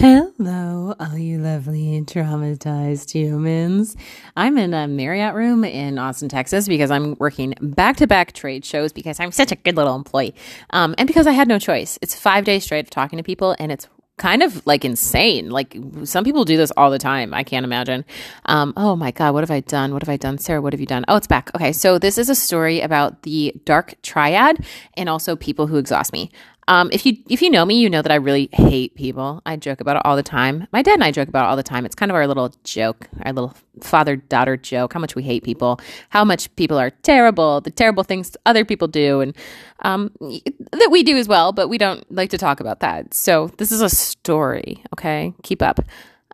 Hello, all you lovely traumatized humans. I'm in a Marriott room in Austin, Texas, because I'm working back to back trade shows because I'm such a good little employee. Um, and because I had no choice. It's five days straight of talking to people, and it's kind of like insane. Like some people do this all the time. I can't imagine. Um, oh my God, what have I done? What have I done? Sarah, what have you done? Oh, it's back. Okay. So this is a story about the dark triad and also people who exhaust me. Um, if you if you know me, you know that I really hate people. I joke about it all the time. My dad and I joke about it all the time. It's kind of our little joke, our little father daughter joke. How much we hate people, how much people are terrible, the terrible things other people do, and um, that we do as well. But we don't like to talk about that. So this is a story. Okay, keep up.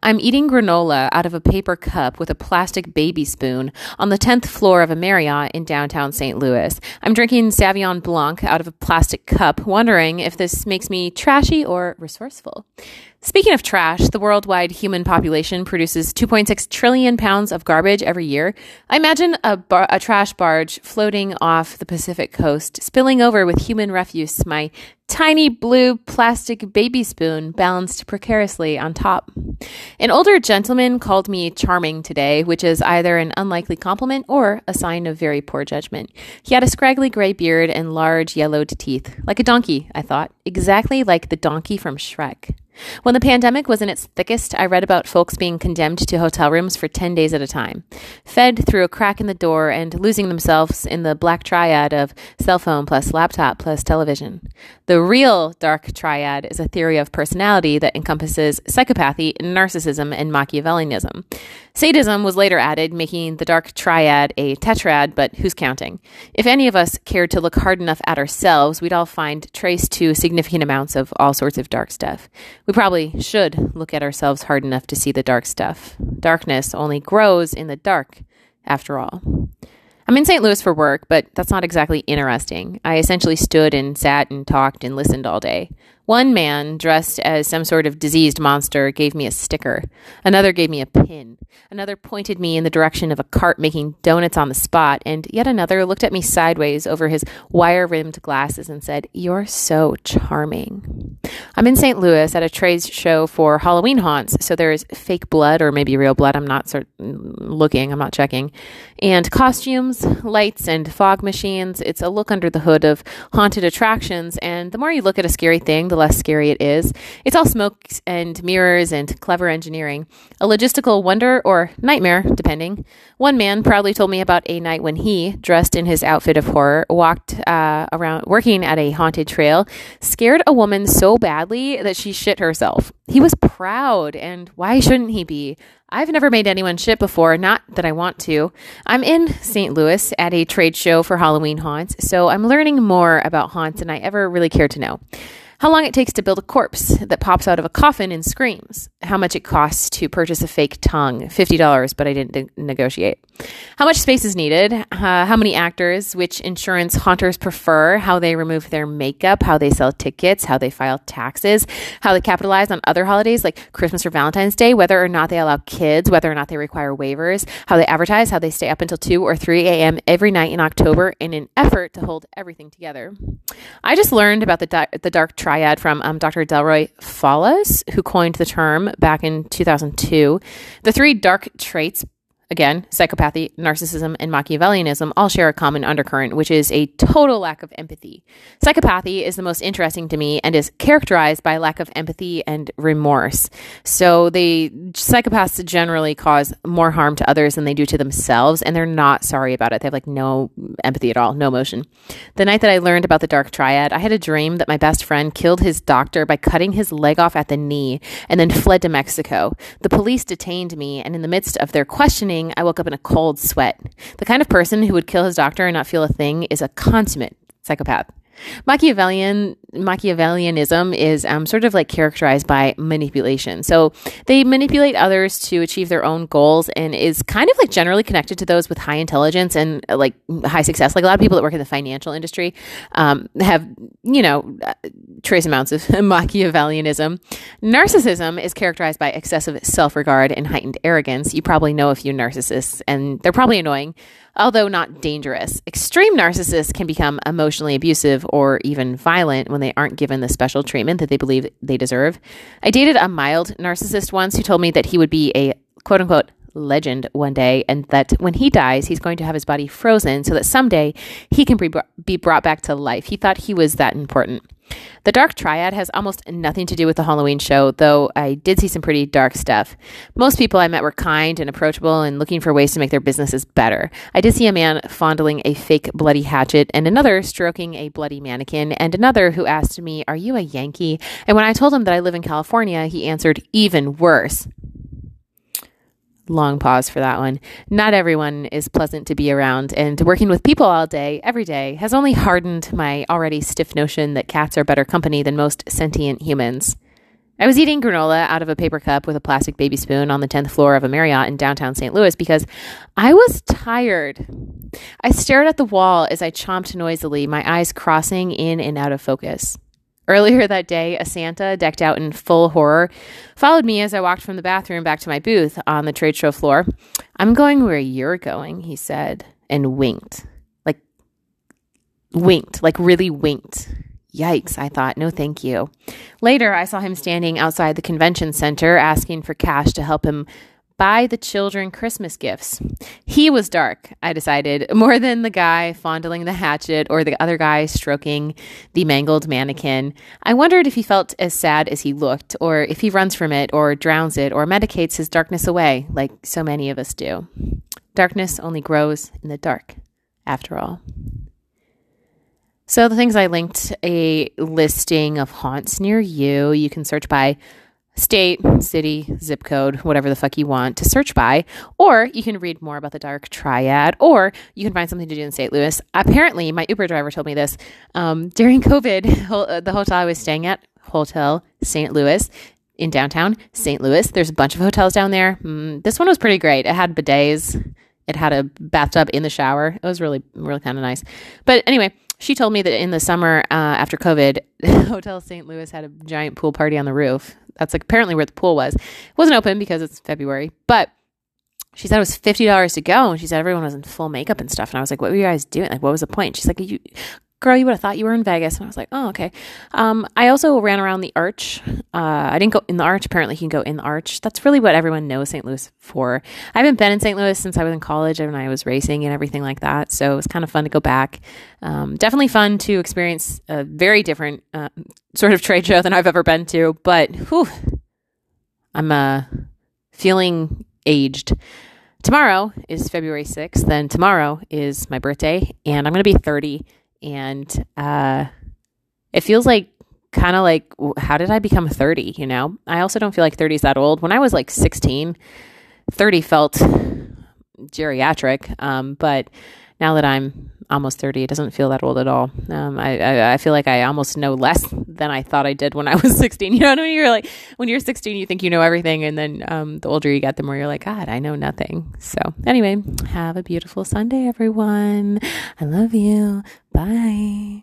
I'm eating granola out of a paper cup with a plastic baby spoon on the 10th floor of a Marriott in downtown St. Louis. I'm drinking Sauvignon Blanc out of a plastic cup, wondering if this makes me trashy or resourceful. Speaking of trash, the worldwide human population produces 2.6 trillion pounds of garbage every year. I imagine a, bar- a trash barge floating off the Pacific coast, spilling over with human refuse, my tiny blue plastic baby spoon balanced precariously on top. An older gentleman called me charming today, which is either an unlikely compliment or a sign of very poor judgment. He had a scraggly gray beard and large yellowed teeth, like a donkey, I thought, exactly like the donkey from Shrek. When the pandemic was in its thickest, I read about folks being condemned to hotel rooms for 10 days at a time, fed through a crack in the door and losing themselves in the black triad of cell phone plus laptop plus television. The real dark triad is a theory of personality that encompasses psychopathy, narcissism, and Machiavellianism. Sadism was later added, making the dark triad a tetrad, but who's counting? If any of us cared to look hard enough at ourselves, we'd all find trace to significant amounts of all sorts of dark stuff. We probably should look at ourselves hard enough to see the dark stuff. Darkness only grows in the dark, after all. I'm in St. Louis for work, but that's not exactly interesting. I essentially stood and sat and talked and listened all day. One man, dressed as some sort of diseased monster, gave me a sticker. Another gave me a pin. Another pointed me in the direction of a cart making donuts on the spot. And yet another looked at me sideways over his wire rimmed glasses and said, You're so charming. I'm in St. Louis at a trade show for Halloween haunts. So there's fake blood or maybe real blood. I'm not sort looking, I'm not checking. And costumes, lights, and fog machines. It's a look under the hood of haunted attractions. And the more you look at a scary thing, the the less scary it is. It's all smoke and mirrors and clever engineering. A logistical wonder or nightmare, depending. One man proudly told me about a night when he, dressed in his outfit of horror, walked uh, around working at a haunted trail, scared a woman so badly that she shit herself. He was proud, and why shouldn't he be? I've never made anyone shit before, not that I want to. I'm in St. Louis at a trade show for Halloween haunts, so I'm learning more about haunts than I ever really cared to know how long it takes to build a corpse that pops out of a coffin and screams, how much it costs to purchase a fake tongue, $50, but I didn't de- negotiate, how much space is needed, uh, how many actors, which insurance haunters prefer, how they remove their makeup, how they sell tickets, how they file taxes, how they capitalize on other holidays like Christmas or Valentine's Day, whether or not they allow kids, whether or not they require waivers, how they advertise, how they stay up until 2 or 3 a.m. every night in October in an effort to hold everything together. I just learned about the, di- the dark triad from um, Dr. Delroy Paulhus, who coined the term back in 2002. The three dark traits Again, psychopathy, narcissism, and Machiavellianism all share a common undercurrent, which is a total lack of empathy. Psychopathy is the most interesting to me and is characterized by lack of empathy and remorse. So they psychopaths generally cause more harm to others than they do to themselves, and they're not sorry about it. They have like no empathy at all, no emotion. The night that I learned about the dark triad, I had a dream that my best friend killed his doctor by cutting his leg off at the knee and then fled to Mexico. The police detained me, and in the midst of their questioning, morning, I woke up in a cold sweat. The kind of person who would kill his doctor and not feel a thing is a consummate psychopath. Machiavellian Machiavellianism is um, sort of like characterized by manipulation. So they manipulate others to achieve their own goals, and is kind of like generally connected to those with high intelligence and like high success. Like a lot of people that work in the financial industry um, have you know uh, trace amounts of Machiavellianism. Narcissism is characterized by excessive self regard and heightened arrogance. You probably know a few narcissists, and they're probably annoying although not dangerous. Extreme narcissists can become emotionally abusive or even violent when they aren't given the special treatment that they believe they deserve. I dated a mild narcissist once who told me that he would be a quote unquote legend one day and that when he dies, he's going to have his body frozen so that someday he can be brought back to life. He thought he was that important. The Dark Triad has almost nothing to do with the Halloween show, though I did see some pretty dark stuff. Most people I met were kind and approachable and looking for ways to make their businesses better. I did see a man fondling a fake bloody hatchet, and another stroking a bloody mannequin, and another who asked me, Are you a Yankee? And when I told him that I live in California, he answered, Even worse. Long pause for that one. Not everyone is pleasant to be around, and working with people all day, every day, has only hardened my already stiff notion that cats are better company than most sentient humans. I was eating granola out of a paper cup with a plastic baby spoon on the 10th floor of a Marriott in downtown St. Louis because I was tired. I stared at the wall as I chomped noisily, my eyes crossing in and out of focus. Earlier that day, a Santa decked out in full horror followed me as I walked from the bathroom back to my booth on the trade show floor. I'm going where you're going, he said, and winked. Like, winked, like really winked. Yikes, I thought, no thank you. Later, I saw him standing outside the convention center asking for cash to help him buy the children Christmas gifts. He was dark, I decided, more than the guy fondling the hatchet or the other guy stroking the mangled mannequin. I wondered if he felt as sad as he looked, or if he runs from it, or drowns it, or medicates his darkness away, like so many of us do. Darkness only grows in the dark, after all. So, the things I linked a listing of haunts near you. You can search by state, city, zip code, whatever the fuck you want to search by. Or you can read more about the dark triad, or you can find something to do in St. Louis. Apparently, my Uber driver told me this um, during COVID, uh, the hotel I was staying at, Hotel St. Louis, in downtown St. Louis. There's a bunch of hotels down there. Mm, this one was pretty great. It had bidets. It had a bathtub in the shower. It was really, really kind of nice. But anyway, she told me that in the summer uh, after COVID, Hotel St. Louis had a giant pool party on the roof. That's like apparently where the pool was. It wasn't open because it's February, but she said it was fifty dollars to go, and she said everyone was in full makeup and stuff. And I was like, "What were you guys doing? Like, what was the point?" She's like, "You, girl, you would have thought you were in Vegas. And I was like, oh, okay. Um, I also ran around the arch. Uh, I didn't go in the arch. Apparently, you can go in the arch. That's really what everyone knows St. Louis for. I haven't been in St. Louis since I was in college and I was racing and everything like that. So it was kind of fun to go back. Um, definitely fun to experience a very different uh, sort of trade show than I've ever been to. But whew, I'm uh, feeling aged. Tomorrow is February 6th. Then tomorrow is my birthday, and I'm going to be 30 and uh, it feels like kind of like how did I become 30, you know? I also don't feel like 30 is that old. When I was like 16, 30 felt geriatric, um, but now that I'm almost 30, it doesn't feel that old at all. Um, I, I, I, feel like I almost know less than I thought I did when I was 16. You know what I mean? You're like, when you're 16, you think you know everything. And then um, the older you get, the more you're like, God, I know nothing. So, anyway, have a beautiful Sunday, everyone. I love you. Bye.